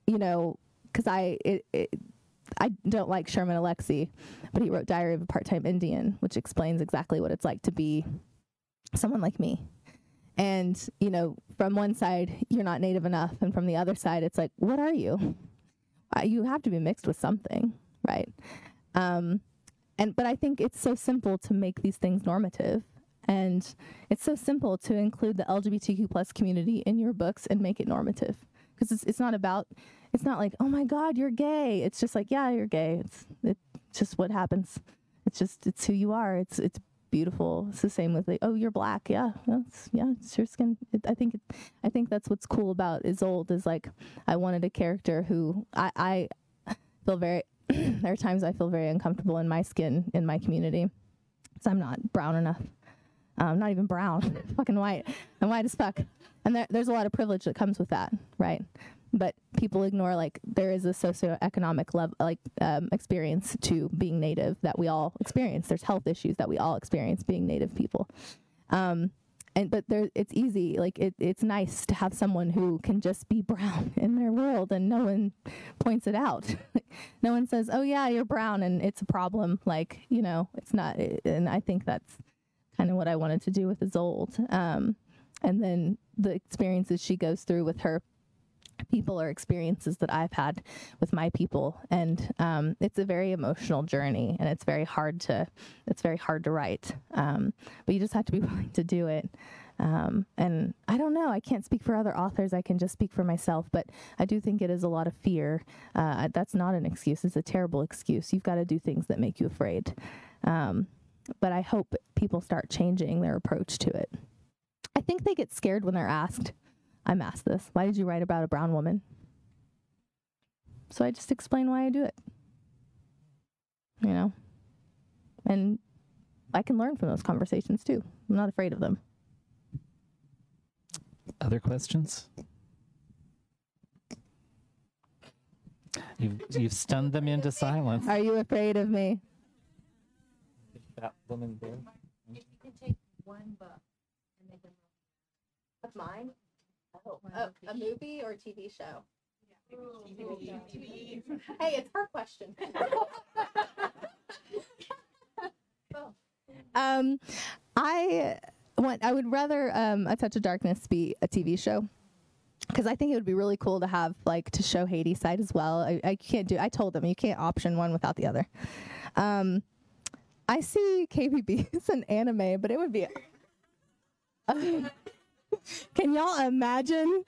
you know, because I it, it I don't like Sherman Alexie, but he wrote Diary of a Part-Time Indian, which explains exactly what it's like to be someone like me. And, you know, from one side, you're not native enough, and from the other side, it's like, what are you? Uh, you have to be mixed with something, right? Um, and but I think it's so simple to make these things normative, and it's so simple to include the LGBTQ plus community in your books and make it normative, because it's it's not about it's not like, oh my God, you're gay. It's just like, yeah, you're gay. It's it's just what happens. It's just it's who you are. It's it's beautiful. It's the same with like, oh, you're black. Yeah, that's yeah, it's your skin. It, I think it, I think that's what's cool about Isolde is like I wanted a character who I I feel very. there are times I feel very uncomfortable in my skin in my community, so I'm not brown enough. I'm not even brown, fucking white. I'm white as fuck, and there, there's a lot of privilege that comes with that, right? but people ignore like there is a socioeconomic level like um, experience to being native that we all experience there's health issues that we all experience being native people um, and but there it's easy like it, it's nice to have someone who can just be brown in their world and no one points it out no one says oh yeah you're brown and it's a problem like you know it's not and i think that's kind of what i wanted to do with Isolde um, and then the experiences she goes through with her people or experiences that I've had with my people, and um, it's a very emotional journey, and it's very hard to it's very hard to write, um, but you just have to be willing to do it. Um, and I don't know, I can't speak for other authors. I can just speak for myself, but I do think it is a lot of fear. Uh, that's not an excuse; it's a terrible excuse. You've got to do things that make you afraid. Um, but I hope people start changing their approach to it. I think they get scared when they're asked I'm asked this. Why did you write about a brown woman? So I just explain why I do it. You know? And I can learn from those conversations too. I'm not afraid of them. Other questions? You've, you've stunned them into silence. Are you afraid of me? That woman there. If you can take one book and make them Of mine? Oh, a movie or a TV show? Hey, it's her question. um, I want. I would rather um, a touch of darkness be a TV show because I think it would be really cool to have like to show Hades side as well. I, I can't do. I told them you can't option one without the other. Um, I see KBB as an anime, but it would be. Can y'all imagine?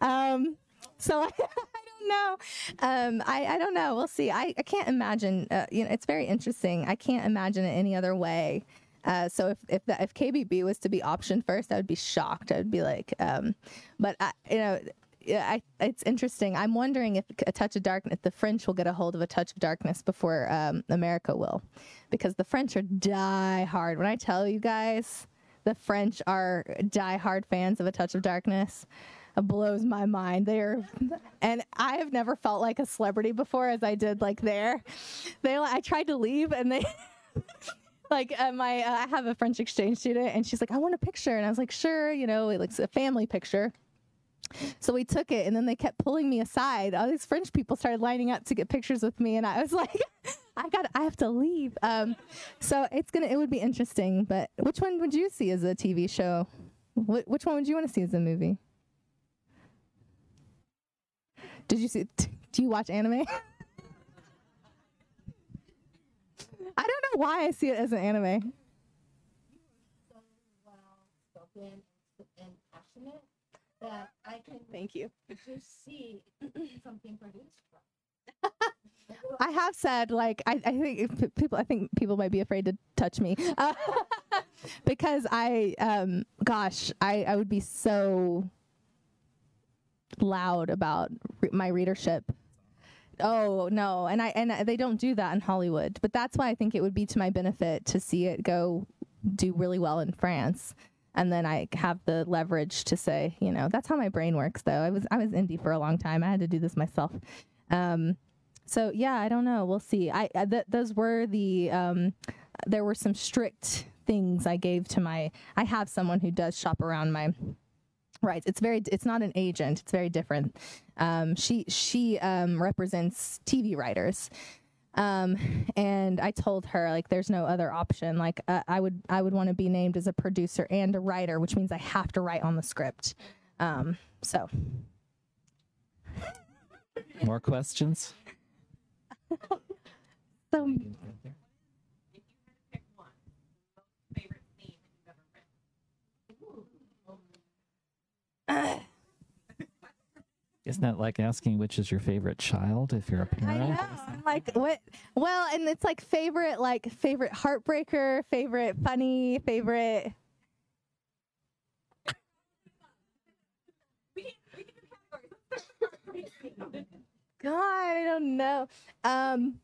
Um, so I, I don't know. Um, I, I don't know. We'll see. I, I can't imagine. Uh, you know, it's very interesting. I can't imagine it any other way. Uh, so if if the, if KBB was to be optioned first, I would be shocked. I would be like, um, but I, you know. I, it's interesting. I'm wondering if a touch of darkness, the French will get a hold of a touch of darkness before um, America will, because the French are die hard. When I tell you guys, the French are die-hard fans of A Touch of Darkness. It blows my mind. They're, and I have never felt like a celebrity before as I did like there. They, I tried to leave and they, like uh, my, uh, I have a French exchange student and she's like, I want a picture. And I was like, sure, you know, it looks a family picture. So we took it, and then they kept pulling me aside. All these French people started lining up to get pictures with me, and I was like, "I got, I have to leave." Um, so it's gonna, it would be interesting. But which one would you see as a TV show? Wh- which one would you want to see as a movie? Did you see? T- do you watch anime? I don't know why I see it as an anime. so well spoken and passionate that Thank you. just see something produced from. I have said like I, I think people I think people might be afraid to touch me uh, because I um gosh I I would be so loud about re- my readership Oh no, and I and they don't do that in Hollywood. But that's why I think it would be to my benefit to see it go do really well in France, and then I have the leverage to say, you know, that's how my brain works. Though I was I was indie for a long time. I had to do this myself. Um, so yeah, I don't know. We'll see. I, I th- those were the um, there were some strict things I gave to my. I have someone who does shop around my rights. It's very. It's not an agent. It's very different. Um, she she um, represents TV writers. Um, and I told her like, there's no other option. Like, uh, I would I would want to be named as a producer and a writer, which means I have to write on the script. Um, so More questions? so Isn't that like asking which is your favorite child if you're a parent? know. I'm like what? Well, and it's like favorite, like favorite heartbreaker, favorite funny, favorite. God, I don't know. Um,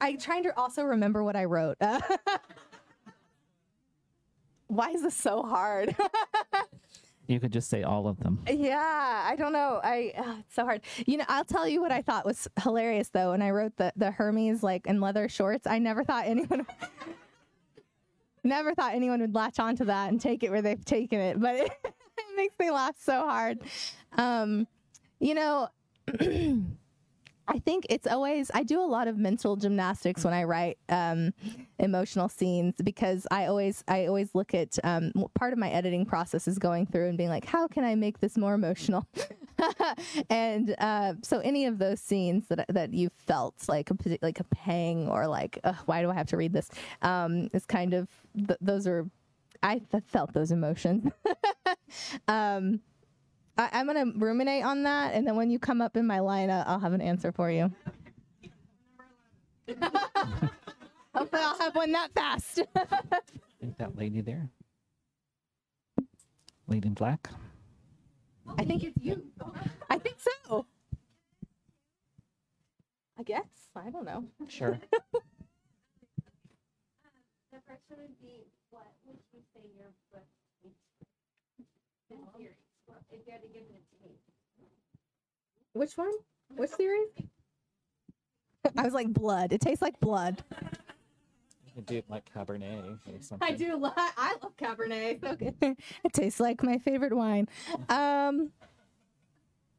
I'm trying to also remember what I wrote. Why is this so hard? You could just say all of them. Yeah, I don't know. I uh, it's so hard. You know, I'll tell you what I thought was hilarious though. When I wrote the the Hermes like in leather shorts, I never thought anyone never thought anyone would latch onto that and take it where they've taken it, but it, it makes me laugh so hard. Um, you know, I think it's always I do a lot of mental gymnastics when I write um, emotional scenes because I always I always look at um, part of my editing process is going through and being like, how can I make this more emotional? and uh, so any of those scenes that that you felt like a like a pang or like why do I have to read this? Um, is kind of th- those are I felt those emotions. um, I, I'm gonna ruminate on that, and then when you come up in my line, uh, I'll have an answer for you. Hopefully, I'll have one that fast. I think that lady there. Lady in black. I think it's you. I think so. I guess. I don't know. Sure. The first one would be, what would you say your book tastes if you had to give it a taste. Which one? Which series? I was like blood. It tastes like blood. You could do it like Cabernet or something. I do. Lo- I love Cabernet. So good. it tastes like my favorite wine. Um,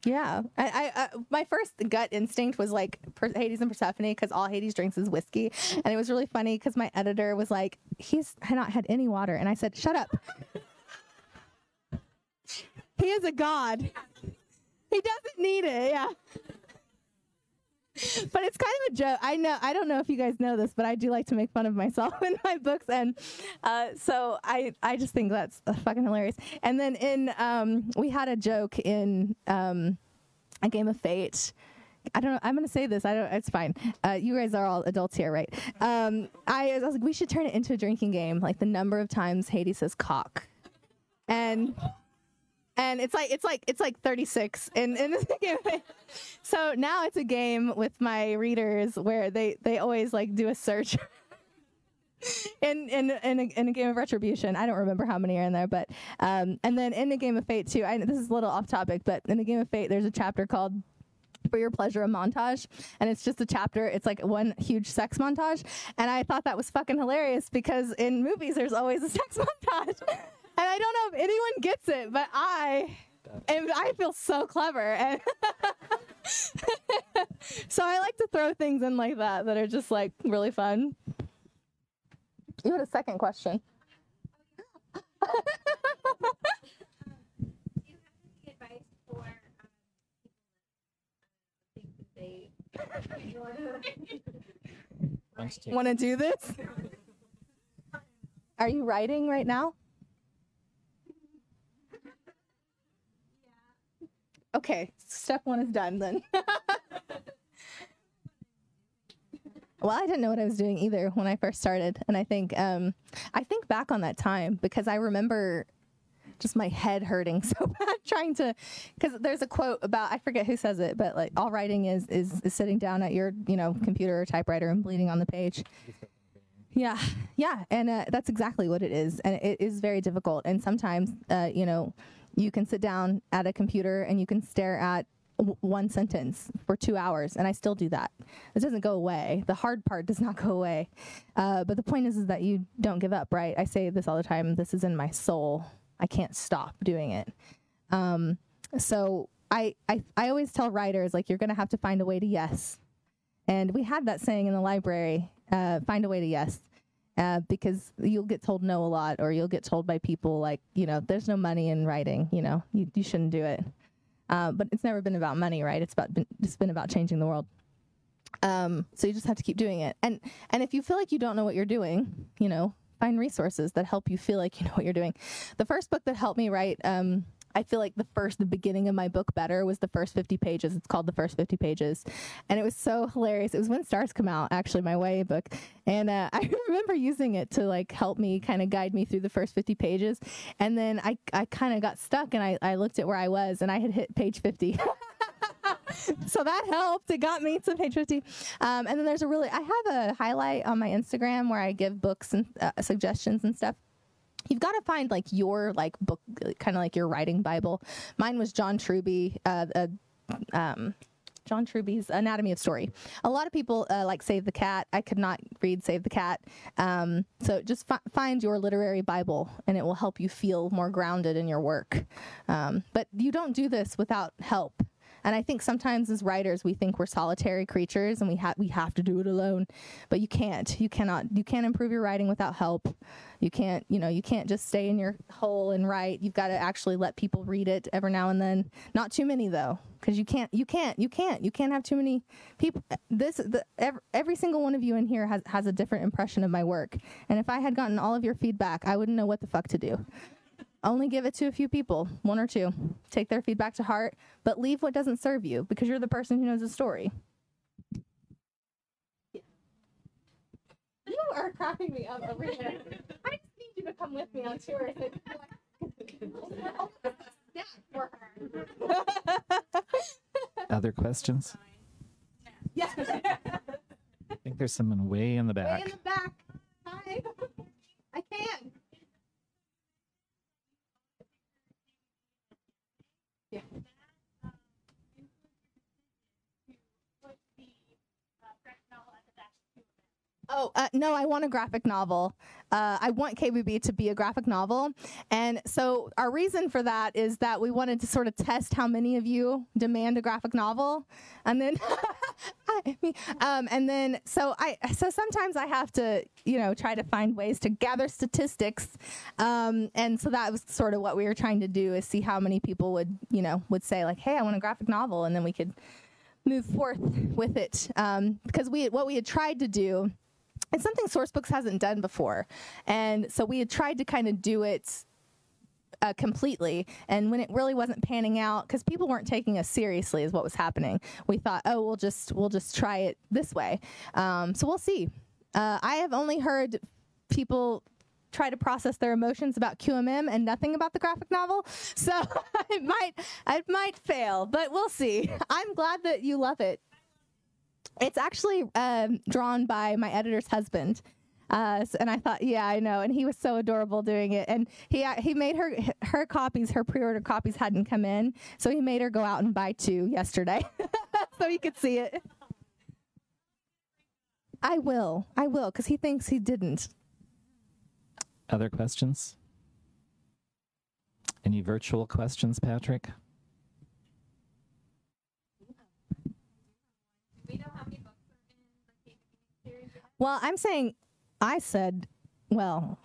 yeah. I, I, I my first gut instinct was like per- Hades and Persephone because all Hades drinks is whiskey, and it was really funny because my editor was like, "He's not had any water," and I said, "Shut up." He is a god. He doesn't need it. Yeah. But it's kind of a joke. I know. I don't know if you guys know this, but I do like to make fun of myself in my books, and uh, so I I just think that's uh, fucking hilarious. And then in um, we had a joke in um, a game of Fate. I don't know. I'm gonna say this. I don't. It's fine. Uh, you guys are all adults here, right? Um, I, I was like, we should turn it into a drinking game. Like the number of times Hades says cock, and and it's like it's like it's like 36 in in this game. So now it's a game with my readers where they they always like do a search. In in in a, in a game of retribution, I don't remember how many are in there, but um, and then in a game of fate too. I this is a little off topic, but in a game of fate, there's a chapter called for your pleasure a montage and it's just a chapter it's like one huge sex montage and i thought that was fucking hilarious because in movies there's always a sex montage and i don't know if anyone gets it but i and i feel so clever. And so i like to throw things in like that that are just like really fun. You had a second question. You have any advice for people that think that they want to Let's take- want to do this? Are you writing right now okay step one is done then well i didn't know what i was doing either when i first started and i think um, i think back on that time because i remember just my head hurting so bad trying to because there's a quote about I forget who says it, but like all writing is is, is sitting down at your you know computer or typewriter and bleeding on the page. Yeah, yeah, and uh, that's exactly what it is, and it is very difficult. And sometimes, uh, you know, you can sit down at a computer and you can stare at w- one sentence for two hours, and I still do that. It doesn't go away. The hard part does not go away. Uh, but the point is, is that you don't give up, right? I say this all the time. This is in my soul. I can't stop doing it. Um, so I, I, I always tell writers like you're going to have to find a way to yes. And we had that saying in the library, uh, find a way to yes. Uh, because you'll get told no a lot, or you'll get told by people like, you know, there's no money in writing, you know, you, you shouldn't do it. Uh, but it's never been about money, right? It's about been, it's been about changing the world. Um, so you just have to keep doing it. And and if you feel like you don't know what you're doing, you know, find resources that help you feel like you know what you're doing. The first book that helped me write, um, I feel like the first, the beginning of my book better was the first 50 pages. It's called The First 50 Pages. And it was so hilarious. It was when Stars Come Out, actually, my YA book. And uh, I remember using it to like help me kind of guide me through the first 50 pages. And then I, I kind of got stuck and I, I looked at where I was and I had hit page 50. so that helped. It got me to page 50. Um, and then there's a really, I have a highlight on my Instagram where I give books and uh, suggestions and stuff. You've got to find like your like book, kind of like your writing Bible. Mine was John Truby, uh, uh, um, John Truby's Anatomy of Story. A lot of people uh, like Save the Cat. I could not read Save the Cat. Um, so just fi- find your literary Bible and it will help you feel more grounded in your work. Um, but you don't do this without help. And I think sometimes as writers we think we're solitary creatures and we have we have to do it alone. But you can't. You cannot you can't improve your writing without help. You can't, you know, you can't just stay in your hole and write. You've got to actually let people read it every now and then. Not too many though, because you can't you can't you can't you can't have too many people this the every, every single one of you in here has has a different impression of my work. And if I had gotten all of your feedback, I wouldn't know what the fuck to do. Only give it to a few people, one or two. Take their feedback to heart, but leave what doesn't serve you because you're the person who knows the story. You are cracking me up over here. I just need you to come with me on tour. Yeah, for her. Other questions? Yeah. I think there's someone way in the Way back. in the back. Hi. I can. Oh uh, no, I want a graphic novel. Uh, I want KBB to be a graphic novel, and so our reason for that is that we wanted to sort of test how many of you demand a graphic novel, and then, um, and then so I so sometimes I have to you know try to find ways to gather statistics, um, and so that was sort of what we were trying to do is see how many people would you know would say like, hey, I want a graphic novel, and then we could move forth with it. Um, because we what we had tried to do it's something Sourcebooks hasn't done before. And so we had tried to kind of do it uh, completely. And when it really wasn't panning out, because people weren't taking us seriously, is what was happening. We thought, oh, we'll just we'll just try it this way. Um, so we'll see. Uh, I have only heard people try to process their emotions about QMM and nothing about the graphic novel. So it might it might fail, but we'll see. I'm glad that you love it. It's actually um, drawn by my editor's husband. Uh, and I thought, yeah, I know. And he was so adorable doing it. And he uh, he made her her copies, her pre-order copies hadn't come in, so he made her go out and buy two yesterday, so he could see it. I will, I will, because he thinks he didn't. Other questions? Any virtual questions, Patrick? Well, I'm saying, I said, well,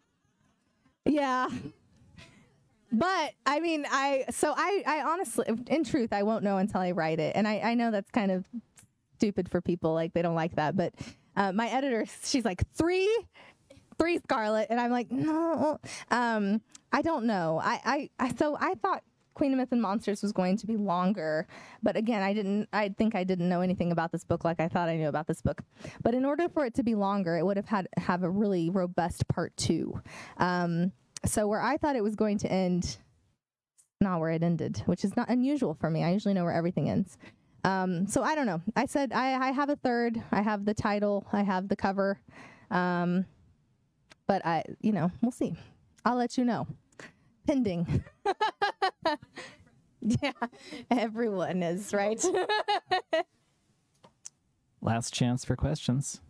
yeah. But I mean, I so I I honestly, in truth, I won't know until I write it, and I I know that's kind of stupid for people, like they don't like that. But uh, my editor, she's like three, three Scarlett, and I'm like no, um, I don't know. I I, I so I thought. Queen of Myth and Monsters was going to be longer, but again, I didn't. I think I didn't know anything about this book like I thought I knew about this book. But in order for it to be longer, it would have had have a really robust part two. Um, so where I thought it was going to end, not where it ended, which is not unusual for me. I usually know where everything ends. Um, so I don't know. I said I, I have a third. I have the title. I have the cover. Um, but I, you know, we'll see. I'll let you know. Pending. yeah, everyone is right. Last chance for questions.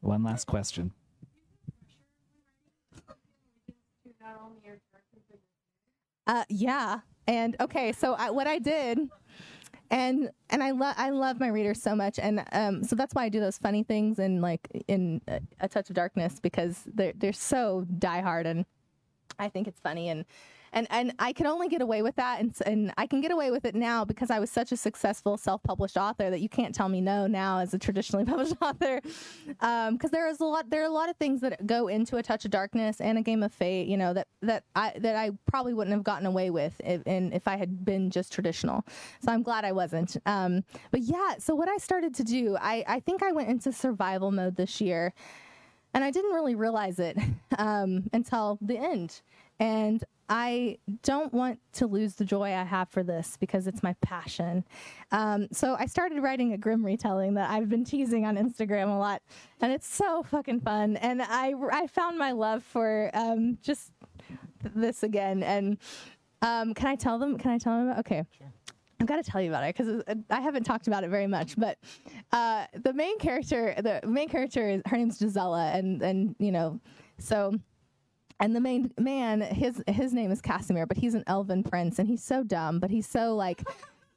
One last question. Not only your characters, but Uh, yeah. And okay, so I, what I did, and and I love I love my readers so much, and um, so that's why I do those funny things in like in a, a touch of darkness because they're they're so diehard, and I think it's funny and. And, and I can only get away with that, and, and I can get away with it now because I was such a successful self-published author that you can't tell me no now as a traditionally published author, because there is a lot there are a lot of things that go into a touch of darkness and a game of fate, you know that that I that I probably wouldn't have gotten away with if, and if I had been just traditional. So I'm glad I wasn't. Um, but yeah, so what I started to do, I I think I went into survival mode this year, and I didn't really realize it um, until the end. And I don't want to lose the joy I have for this because it's my passion. Um, so I started writing a Grimm retelling that I've been teasing on Instagram a lot, and it's so fucking fun. And I I found my love for um, just th- this again. And um, can I tell them? Can I tell them? About okay. I've got to tell you about it because I haven't talked about it very much. But uh, the main character, the main character is her name's Gisela, and and you know, so and the main man, his his name is Casimir, but he's an elven prince, and he's so dumb, but he's so like.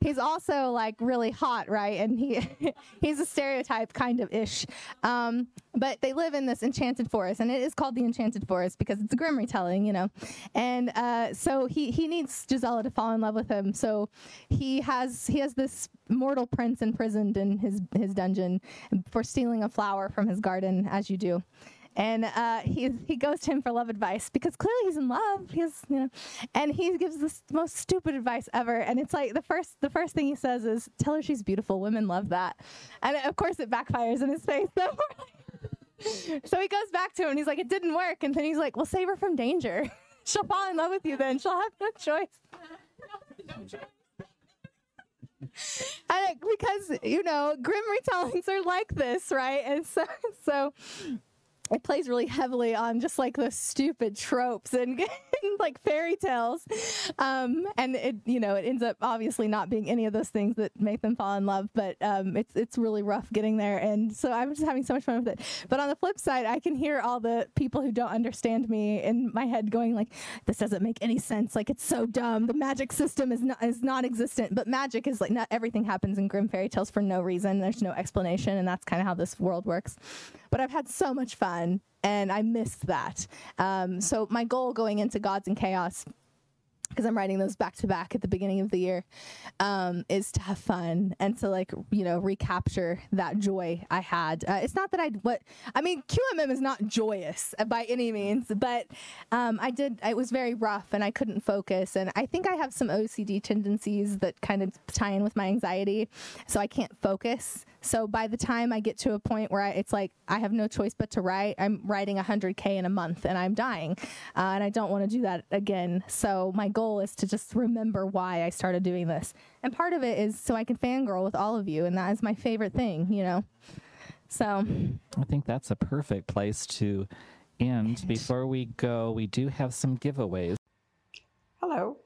He's also like really hot, right? And he he's a stereotype kind of ish. Um, but they live in this enchanted forest, and it is called the Enchanted Forest because it's a Grimm retelling, you know. And uh, so he he needs Gisela to fall in love with him. So he has he has this mortal prince imprisoned in his his dungeon for stealing a flower from his garden, as you do and uh, he he goes to him for love advice because clearly he's in love. He's you know, and he gives the most stupid advice ever. And it's like the first the first thing he says is, "Tell her she's beautiful. Women love that." And of course, it backfires in his face. So, so he goes back to him and he's like, "It didn't work." And then he's like, "Well, save her from danger. She'll fall in love with you. Then she'll have no choice." And because you know Grimm retellings are like this right and so so it plays really heavily on just like those stupid tropes and, like fairy tales. Um and it you know it ends up obviously not being any of those things that make them fall in love but um it's it's really rough getting there. And so i'm just having so much fun with it. But on the flip side i can hear all the people who don't understand me in my head going like this doesn't make any sense. Like it's so dumb. The magic system is not is non-existent. But magic is like not everything happens in Grimm fairy tales for no reason. There's no explanation and that's kind of how this world works. But i've had so much fun and I missed that. Um, so my goal going into Gods and Chaos, because I'm writing those back to back at the beginning of the year, um, is to have fun and to like you know recapture that joy I had. Uh, it's not that I what I mean QMM is not joyous by any means, but um, I did. It was very rough and I couldn't focus, and I think I have some OCD tendencies that kind of tie in with my anxiety, so I can't focus. So by the time I get to a point where I, it's like I have no choice but to write, I'm writing 100k in a month and I'm dying, uh, and I don't want to do that again. So my goal is to just remember why I started doing this, and part of it is so I can fangirl with all of you, and that is my favorite thing, you know. So I think that's a perfect place to end. Before we go, we do have some giveaways. Hello.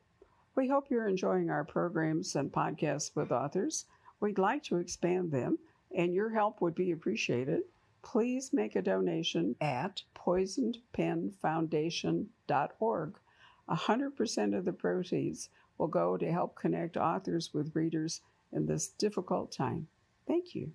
We hope you're enjoying our programs and podcasts with authors. We'd like to expand them, and your help would be appreciated. Please make a donation at poisonedpenfoundation.org. 100% of the proceeds will go to help connect authors with readers in this difficult time. Thank you.